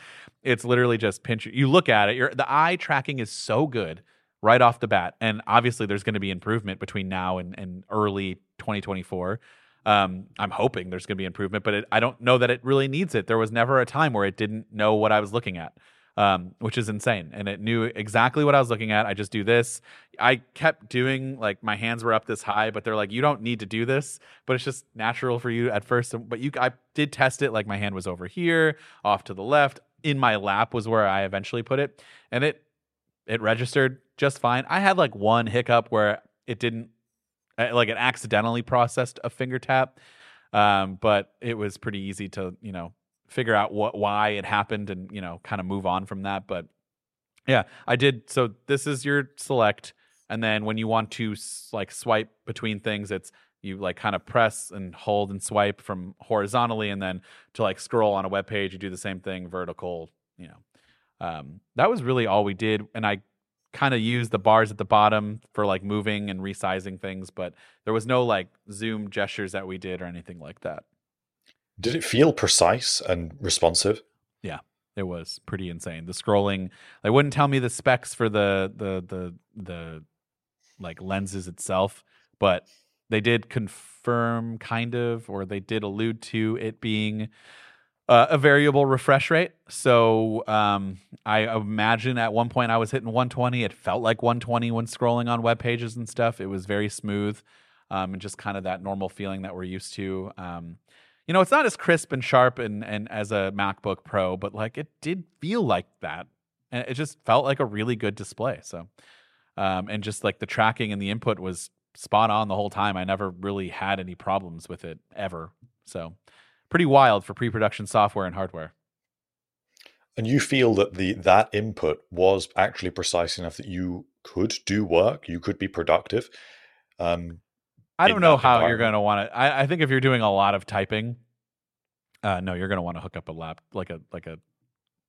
It's literally just pinch. You look at it. Your the eye tracking is so good right off the bat, and obviously there's going to be improvement between now and, and early 2024. Um, I'm hoping there's going to be improvement, but it, I don't know that it really needs it. There was never a time where it didn't know what I was looking at um, which is insane. And it knew exactly what I was looking at. I just do this. I kept doing like my hands were up this high, but they're like, you don't need to do this, but it's just natural for you at first. But you, I did test it. Like my hand was over here, off to the left. In my lap was where I eventually put it, and it it registered just fine. I had like one hiccup where it didn't, uh, like it accidentally processed a finger tap, um, but it was pretty easy to you know figure out what why it happened and you know kind of move on from that but yeah i did so this is your select and then when you want to like swipe between things it's you like kind of press and hold and swipe from horizontally and then to like scroll on a web page you do the same thing vertical you know. Um, that was really all we did and i kind of used the bars at the bottom for like moving and resizing things but there was no like zoom gestures that we did or anything like that did it feel precise and responsive? Yeah, it was pretty insane. The scrolling, they wouldn't tell me the specs for the the the the like lenses itself, but they did confirm kind of or they did allude to it being uh, a variable refresh rate. So um, I imagine at one point I was hitting 120. It felt like 120 when scrolling on web pages and stuff. It was very smooth um, and just kind of that normal feeling that we're used to. Um, you know, it's not as crisp and sharp and, and as a MacBook Pro, but like it did feel like that. And it just felt like a really good display. So, um, and just like the tracking and the input was spot on the whole time. I never really had any problems with it ever. So, pretty wild for pre production software and hardware. And you feel that the that input was actually precise enough that you could do work, you could be productive. Um, I don't know how you're going to want to. I, I, think if you're doing a lot of typing, uh, no, you're going to want to hook up a lap like a like a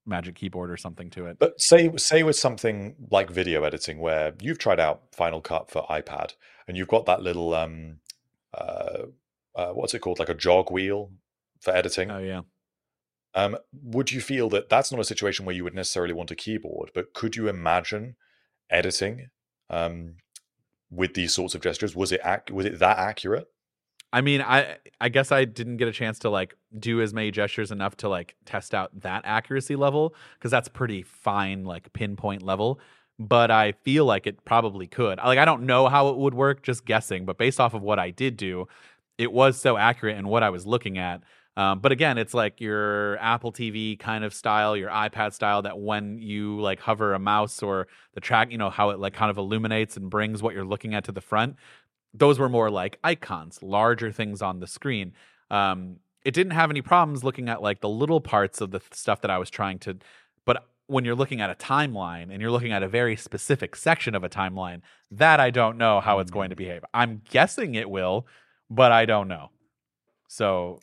Magic Keyboard or something to it. But say say with something like video editing, where you've tried out Final Cut for iPad, and you've got that little um, uh, uh, what's it called, like a jog wheel for editing. Oh yeah. Um, would you feel that that's not a situation where you would necessarily want a keyboard, but could you imagine editing um, with these sorts of gestures? Was it ac- was it that accurate? I mean, I I guess I didn't get a chance to like do as many gestures enough to like test out that accuracy level because that's pretty fine like pinpoint level. But I feel like it probably could. Like I don't know how it would work, just guessing. But based off of what I did do, it was so accurate in what I was looking at um, but again, it's like your Apple TV kind of style, your iPad style that when you like hover a mouse or the track, you know, how it like kind of illuminates and brings what you're looking at to the front. Those were more like icons, larger things on the screen. Um, it didn't have any problems looking at like the little parts of the stuff that I was trying to, but when you're looking at a timeline and you're looking at a very specific section of a timeline, that I don't know how it's going to mm. behave. I'm guessing it will, but I don't know. So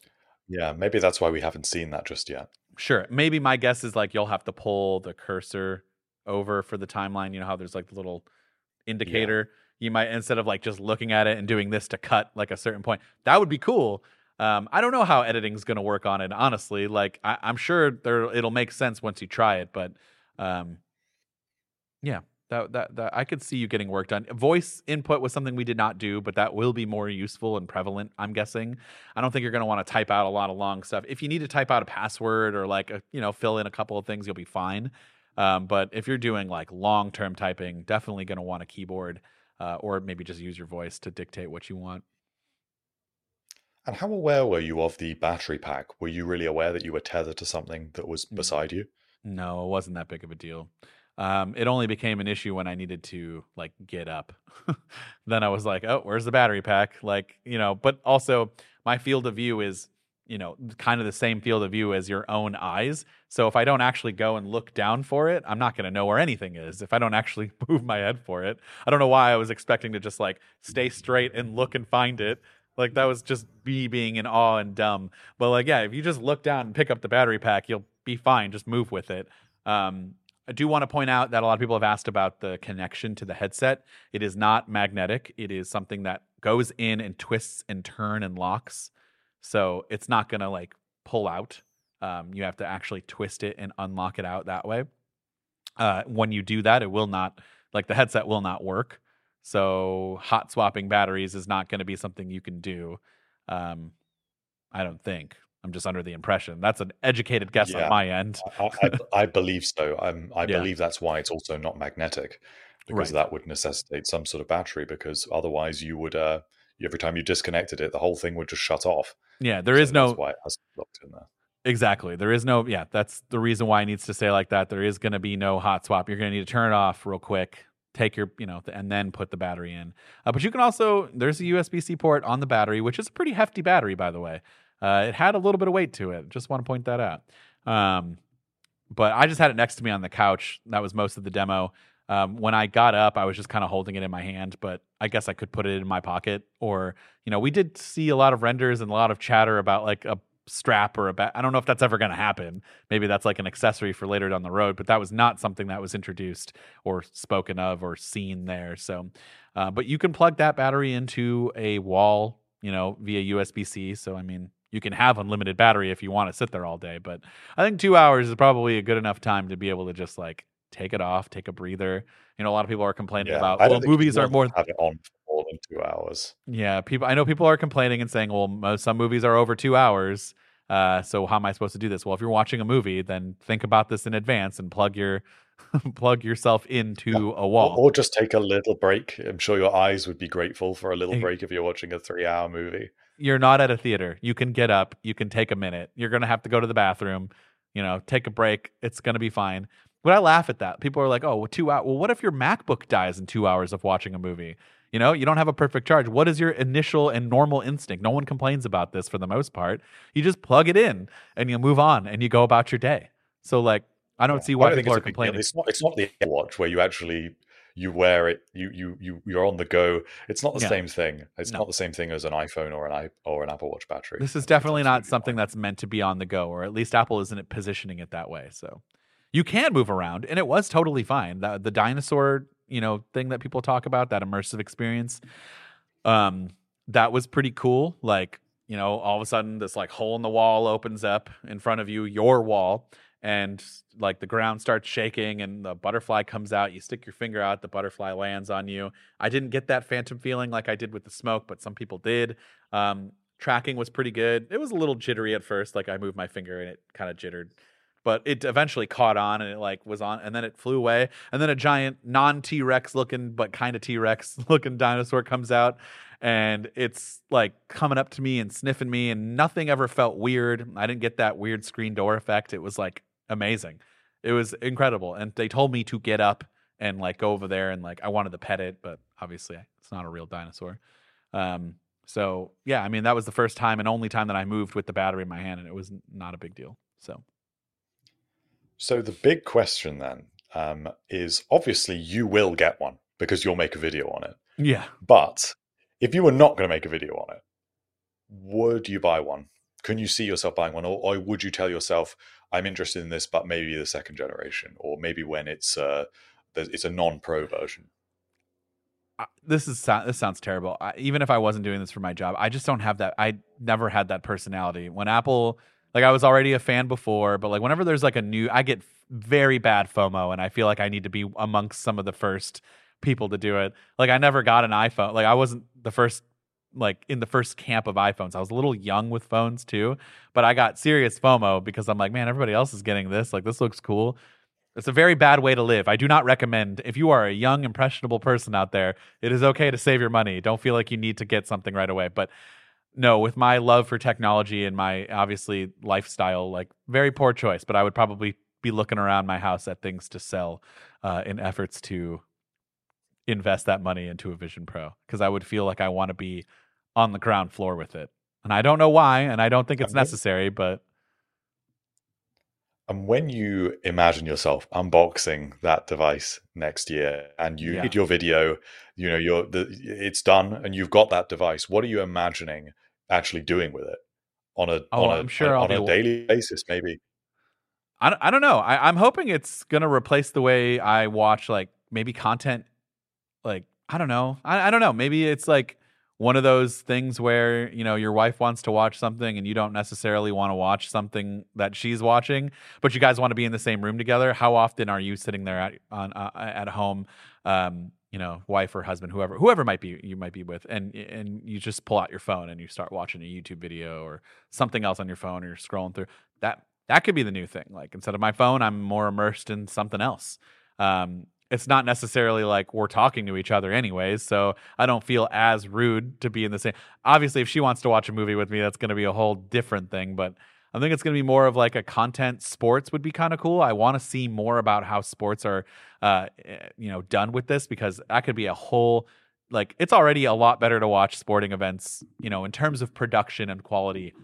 yeah, maybe that's why we haven't seen that just yet. Sure. Maybe my guess is like you'll have to pull the cursor over for the timeline. You know how there's like the little indicator. Yeah. You might instead of like just looking at it and doing this to cut like a certain point. That would be cool. Um, I don't know how editing's going to work on it. Honestly, like I, am sure there it'll make sense once you try it. But um, yeah, that, that that I could see you getting work done. Voice input was something we did not do, but that will be more useful and prevalent. I'm guessing. I don't think you're going to want to type out a lot of long stuff. If you need to type out a password or like a, you know fill in a couple of things, you'll be fine. Um, but if you're doing like long term typing, definitely going to want a keyboard uh, or maybe just use your voice to dictate what you want. And how aware were you of the battery pack? Were you really aware that you were tethered to something that was mm. beside you? No, it wasn't that big of a deal. Um, it only became an issue when I needed to like get up. *laughs* then I was like, oh, where's the battery pack? Like, you know, but also my field of view is you know, kind of the same field of view as your own eyes. So if I don't actually go and look down for it, I'm not going to know where anything is. If I don't actually *laughs* move my head for it, I don't know why I was expecting to just like stay straight and look and find it. Like that was just me being in awe and dumb. But like, yeah, if you just look down and pick up the battery pack, you'll be fine. Just move with it. Um, I do want to point out that a lot of people have asked about the connection to the headset. It is not magnetic. It is something that goes in and twists and turn and locks. So it's not gonna like pull out. Um, you have to actually twist it and unlock it out that way. Uh, when you do that, it will not like the headset will not work. So hot swapping batteries is not going to be something you can do. Um, I don't think. I'm just under the impression that's an educated guess Yeah. on my end. I, I, *laughs* I believe so. I'm, I Yeah. believe that's why it's also not magnetic, because Right. that would necessitate some sort of battery. Because otherwise, you would uh, every time you disconnected it, the whole thing would just shut off. Yeah, there is So no That's why it has locked in there. Exactly. There is no, yeah, that's the reason why it needs to say like that. There is going to be no hot swap. You're going to need to turn it off real quick, take your, you know, and then put the battery in. Uh, but you can also, there's a USB C port on the battery, which is a pretty hefty battery, by the way. Uh, it had a little bit of weight to it. Just want to point that out. Um, but I just had it next to me on the couch. That was most of the demo. Um, when I got up, I was just kind of holding it in my hand, but I guess I could put it in my pocket. Or, you know, we did see a lot of renders and a lot of chatter about like a strap or a bat. I don't know if that's ever going to happen. Maybe that's like an accessory for later down the road, but that was not something that was introduced or spoken of or seen there. So, uh, but you can plug that battery into a wall, you know, via USB C. So, I mean, you can have unlimited battery if you want to sit there all day, but I think two hours is probably a good enough time to be able to just like take it off, take a breather. You know, a lot of people are complaining Yeah, about well, don't think you movies are more. have it on more than two hours. Yeah, people. I know people are complaining and saying, well, some movies are over two hours. Uh, so how am I supposed to do this? Well, if you're watching a movie, then think about this in advance and plug your *laughs* plug yourself into Yeah. a wall. or just take a little break. I'm sure your eyes would be grateful for a little break if you're watching a three-hour movie. You're not at a theater. You can get up. You can take a minute. You're gonna have to go to the bathroom. You know, take a break. It's gonna be fine. But I laugh at that. People are like, "Oh, well, two hours. Well, what if your MacBook dies in two hours of watching a movie? You know, you don't have a perfect charge. What is your initial and normal instinct? No one complains about this for the most part. You just plug it in and you move on and you go about your day. So, like, I don't see I why don't people are a big deal. complaining. It's not. It's not the Apple Watch where you actually you wear it. You you you you're on the go. It's not the Yeah. same thing. It's No. not the same thing as an iPhone or an i or an Apple Watch battery. This is It's definitely not something fine. that's meant to be on the go, or at least Apple isn't positioning it that way. So you can move around, and it was totally fine. The, the dinosaur, you know, thing that people talk about, that immersive experience, um, that was pretty cool. Like, you know, all of a sudden this like hole in the wall opens up in front of you, your wall, and like the ground starts shaking and the butterfly comes out. You stick your finger out, the butterfly lands on you. I didn't get that phantom feeling like I did with the smoke, but some people did. Um, tracking was pretty good. It was a little jittery at first, like I moved my finger and it kind of jittered, but it eventually caught on and it like was on, and then it flew away. And then a giant non T Rex looking, but kind of T Rex *laughs* looking dinosaur comes out, and it's like coming up to me and sniffing me, and nothing ever felt weird. I didn't get that weird screen door effect. It was like amazing. It was incredible, and they told me to get up and like go over there and like I wanted to pet it, but obviously it's not a real dinosaur. Um, so yeah, I mean that was the first time and only time that I moved with the battery in my hand, and it was not a big deal. So So the big question then um, is obviously you will get one because you'll make a video on it. yeah, But if you were not going to make a video on it, would you buy one? Can you see yourself buying one, or, or would you tell yourself, "I'm interested in this, but maybe the second generation, or maybe when it's uh, it's a non-pro version"? This is this sounds terrible. I, even if I wasn't doing this for my job, I just don't have that. I never had that personality. When Apple, like I was already a fan before, but like whenever there's like a new, I get very bad FOMO, and I feel like I need to be amongst some of the first people to do it. Like I never got an iPhone. Like I wasn't the first, like in the first camp of iPhones. I was a little young with phones too, but I got serious FOMO because I'm like, man, everybody else is getting this. Like this looks cool. It's a very bad way to live. I do not recommend if you are a young, impressionable person out there, it is okay to save your money. Don't feel like you need to get something right away. But no, with my love for technology and my obviously lifestyle, like very poor choice. But I would probably be looking around my house at things to sell uh, in efforts to invest that money into a Vision Pro because I would feel like I want to be on the ground floor with it. and I don't know why, and I don't think it's necessary, but And when you imagine yourself unboxing that device next year, and you Yeah. did your video, you know, you're the it's done, and you've got that device. What are you imagining actually doing with it on a Oh, on a I'm sure on, on be- a daily basis? Maybe. I don't, I don't know. I, I'm hoping it's gonna replace the way I watch like maybe content. Like I don't know. I, I don't know. Maybe it's like one of those things where you know your wife wants to watch something and you don't necessarily want to watch something that she's watching, but you guys want to be in the same room together. How often are you sitting there at on uh, at home? Um, you know, wife or husband, whoever whoever might be you might be with, and and you just pull out your phone and you start watching a YouTube video or something else on your phone, or you're scrolling through that that could be the new thing. Like instead of my phone, I'm more immersed in something else. Um, it's not necessarily like we're talking to each other anyways, so I don't feel as rude to be in the same. Obviously, if she wants to watch a movie with me, that's going to be a whole different thing. But I think it's going to be more of like a content. Sports would be kind of cool. I want to see more about how sports are, uh, eh, you know, done with this because that could be a whole. Like it's already a lot better to watch sporting events, you know, in terms of production and quality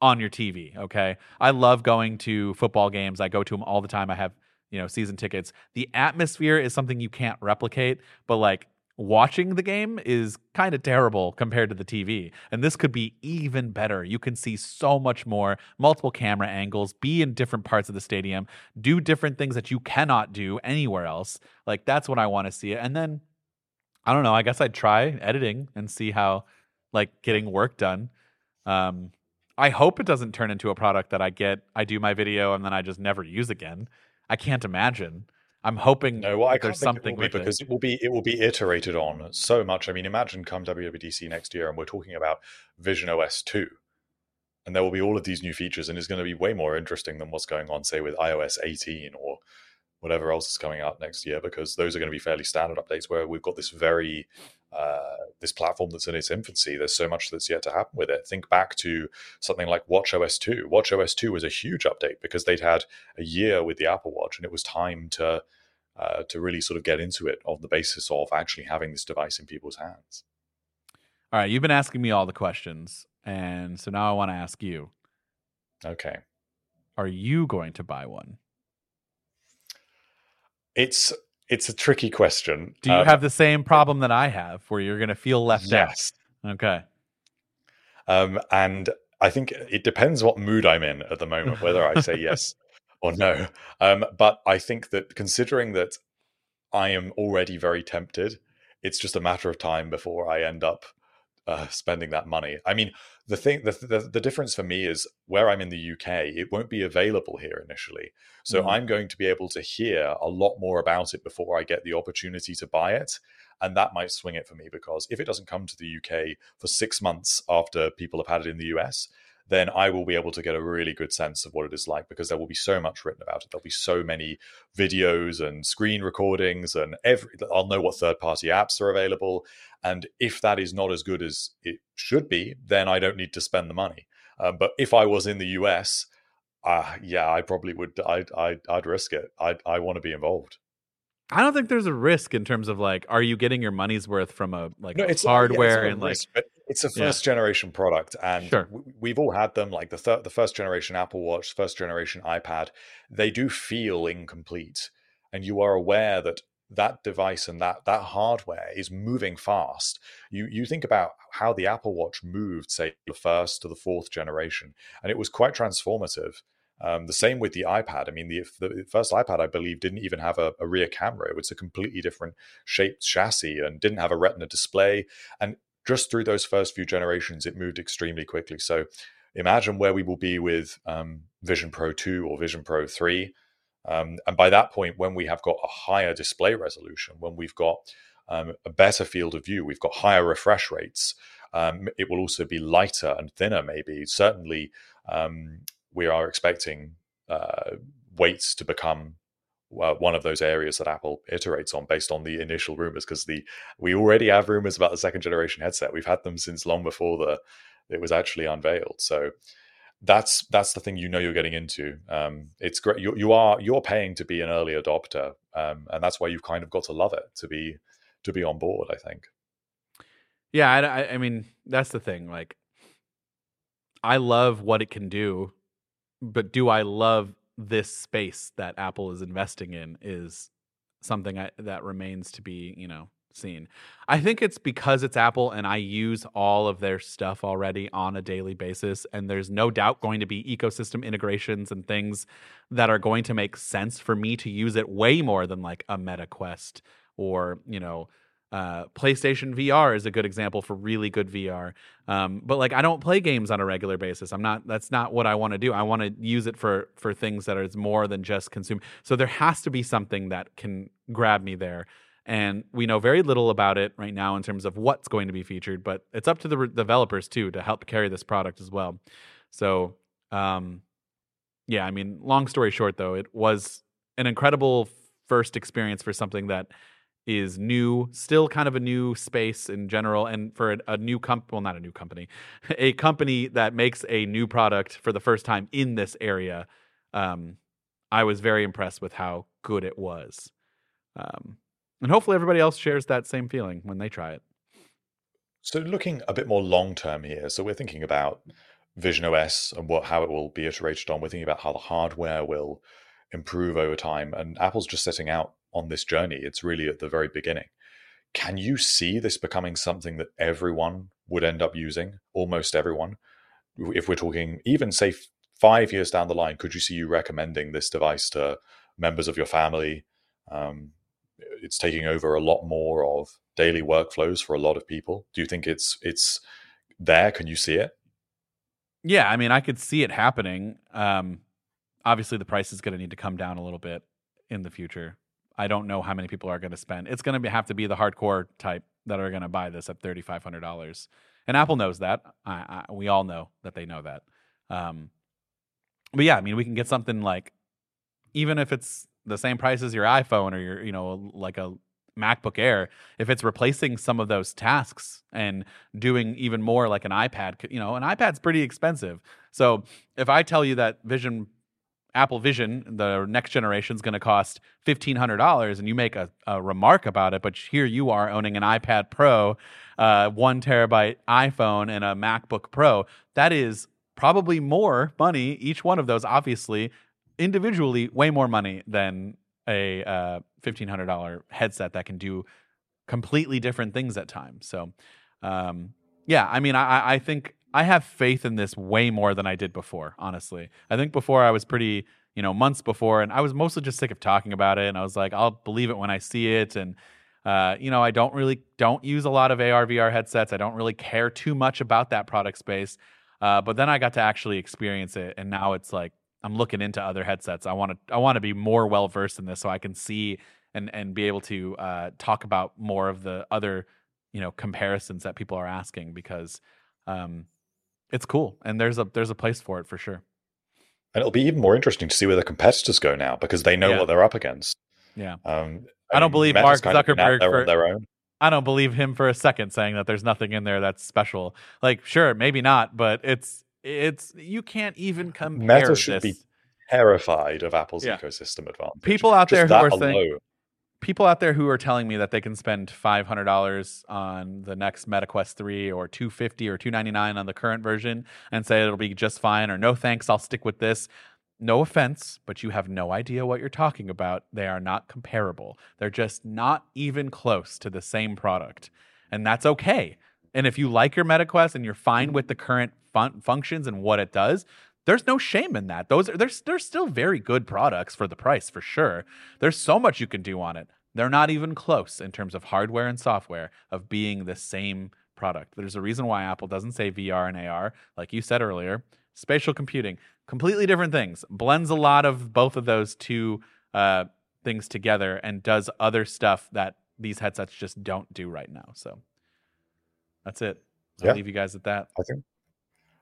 on your TV. Okay. I love going to football games. I go to them all the time. I have, you know, season tickets. The atmosphere is something you can't replicate, but like watching the game is kind of terrible compared to the TV. And this could be even better. You can see so much more, multiple camera angles, be in different parts of the stadium, do different things that you cannot do anywhere else. Like that's what I want to see it. And then I don't know, I guess I'd try editing and see how like getting work done. Um I hope it doesn't turn into a product that I get, I do my video and then I just never use again. I can't imagine. I'm hoping No, well, I there's think it something will be with it. because it will be it will be iterated on so much. I mean, imagine come WWDC next year, and we're talking about Vision OS two, and there will be all of these new features, and it's going to be way more interesting than what's going on, say, with iOS 18 or whatever else is coming out next year, because those are going to be fairly standard updates. Where we've got this very uh, this platform that's in its infancy. There's so much that's yet to happen with it. Think back to something like watch os 2. watch os 2 was a huge update because they'd had a year with the Apple Watch, and it was time to uh, to really sort of get into it on the basis of actually having this device in people's hands. All right, you've been asking me all the questions, and so now I want to ask you: Okay, Are you going to buy one? It's it's a tricky question. Do you Um, have the same problem that I have, where you're going to feel left yes, out? Okay. um, and I think it depends what mood I'm in at the moment whether I say *laughs* yes or no. Um, but I think that considering that I am already very tempted, it's just a matter of time before I end up uh, spending that money. I mean, the thing, the, the the difference for me is where I'm in the UK, it won't be available here initially. So Mhm. I'm going to be able to hear a lot more about it before I get the opportunity to buy it. And that might swing it for me because if it doesn't come to the UK for six months after people have had it in the US, then I will be able to get a really good sense of what it is like because there will be so much written about it. There'll be so many videos and screen recordings, and every I'll know what third party apps are available. And if that is not as good as it should be, then I don't need to spend the money. Um, but if I was in the US, uh, yeah, I probably would. I'd, I'd, I'd risk it. I, I want to be involved. I don't think there's a risk in terms of like, are you getting your money's worth from a like No, a it's yeah, hardware it's a and like risk, but it's a Yeah. first generation product, and Sure. we've all had them. Like the thir- the first generation Apple Watch, first generation iPad, they do feel incomplete, and you are aware that that device and that that hardware is moving fast. You you think about how the Apple Watch moved, say, the first to the fourth generation, and it was quite transformative. Um, the same with the iPad. I mean, the, the first iPad, I believe, didn't even have a, a rear camera. It was a completely different shaped chassis and didn't have a Retina display. And just through those first few generations, it moved extremely quickly. So imagine where we will be with um, Vision Pro 2 or Vision Pro 3. Um, and by that point, when we have got a higher display resolution, when we've got um, a better field of view, we've got higher refresh rates, um, it will also be lighter and thinner, maybe. Certainly, um, we are expecting uh, weights to become uh, one of those areas that Apple iterates on based on the initial rumors because the we already have rumors about the second generation headset. We've had them since long before the it was actually unveiled. So that's that's the thing you know you're getting into. Um, it's great. You, you are you're paying to be an early adopter, um, and that's why you've kind of got to love it to be to be on board. I think. Yeah, I, I, I mean that's the thing. Like, I love what it can do, but do I love this space that Apple is investing in is something I, that remains to be, you know, seen. I think it's because it's Apple and I use all of their stuff already on a daily basis. And there's no doubt going to be ecosystem integrations and things that are going to make sense for me to use it way more than like a Meta Quest or, you know, uh, PlayStation VR is a good example for really good VR. Um, but like, I don't play games on a regular basis. I'm not. That's not what I want to do. I want to use it for for things that are more than just consume. So there has to be something that can grab me there. And we know very little about it right now in terms of what's going to be featured. But it's up to the re- developers too to help carry this product as well. So, um, yeah. I mean, long story short, though, it was an incredible first experience for something that is new, still kind of a new space in general, and for a, a new comp well, not a new company, *laughs* a company that makes a new product for the first time in this area. Um, I was very impressed with how good it was, um, and hopefully everybody else shares that same feeling when they try it. So, looking a bit more long term here, so we're thinking about Vision OS and what how it will be iterated on. We're thinking about how the hardware will improve over time, and Apple's just setting out on this journey. It's really at the very beginning. Can you see this becoming something that everyone would end up using? Almost everyone. If we're talking even say five years down the line, could you see you recommending this device to members of your family? Um, it's taking over a lot more of daily workflows for a lot of people. Do you think it's it's there? Can you see it? Yeah, I mean, I could see it happening. Um, obviously, the price is going to need to come down a little bit in the future. I don't know how many people are going to spend. It's going to have to be the hardcore type that are going to buy this at thirty five hundred dollars, and Apple knows that. I, I, we all know that they know that. Um, but yeah, I mean, we can get something like, even if it's the same price as your iPhone or your, you know, like a MacBook Air, if it's replacing some of those tasks and doing even more like an iPad, you know, an iPad's pretty expensive. So if I tell you that Vision Apple Vision, the next generation, is going to cost fifteen hundred dollars, and you make a, a, remark about it, but here you are owning an iPad Pro, uh, one terabyte iPhone, and a MacBook Pro. That is probably more money. Each one of those, obviously, individually, way more money than a uh, fifteen hundred dollar headset that can do completely different things at times. So, um, yeah, I mean, I, I think I have faith in this way more than I did before, honestly. I think before I was pretty, you know, months before, and I was mostly just sick of talking about it. And I was like, I'll believe it when I see it. And, uh, you know, I don't really don't use a lot of AR VR headsets. I don't really care too much about that product space. Uh, but then I got to actually experience it, and now it's like I'm looking into other headsets. I want to I want to be more well versed in this so I can see and and be able to uh, talk about more of the other you know comparisons that people are asking because um, it's cool, and there's a there's a place for it for sure. And it'll be even more interesting to see where the competitors go now because they know yeah. what they're up against. Yeah. Um, I, I don't believe Mark Zuckerberg for their own. I don't believe him for a second saying that there's nothing in there that's special. Like, sure, maybe not, but it's it's you can't even compare. Meta should this. be terrified of Apple's yeah. ecosystem advantage. People out Just there who are alone. saying people out there who are telling me that they can spend five hundred dollars on the next MetaQuest three or two fifty or two ninety nine on the current version and say it'll be just fine or no thanks, I'll stick with this. No offense, but you have no idea what you're talking about. They are not comparable. They're just not even close to the same product. And that's okay. And if you like your MetaQuest and you're fine with the current fun- functions and what it does, there's no shame in that. Those are there's they're still very good products for the price for sure. There's so much you can do on it. They're not even close in terms of hardware and software of being the same product. There's a reason why Apple doesn't say VR and AR, like you said earlier. Spatial computing, completely different things. Blends a lot of both of those two uh, things together and does other stuff that these headsets just don't do right now. So that's it. I'll yeah. leave you guys at that. I think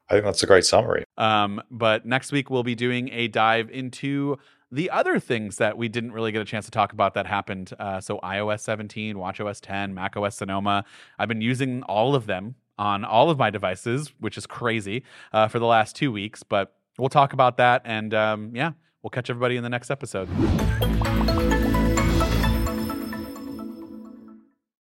I think that's a great summary. Um, but next week we'll be doing a dive into the other things that we didn't really get a chance to talk about that happened. Uh, so iOS 17, WatchOS 10, macOS Sonoma. I've been using all of them on all of my devices, which is crazy uh, for the last two weeks. But we'll talk about that, and um, yeah, we'll catch everybody in the next episode.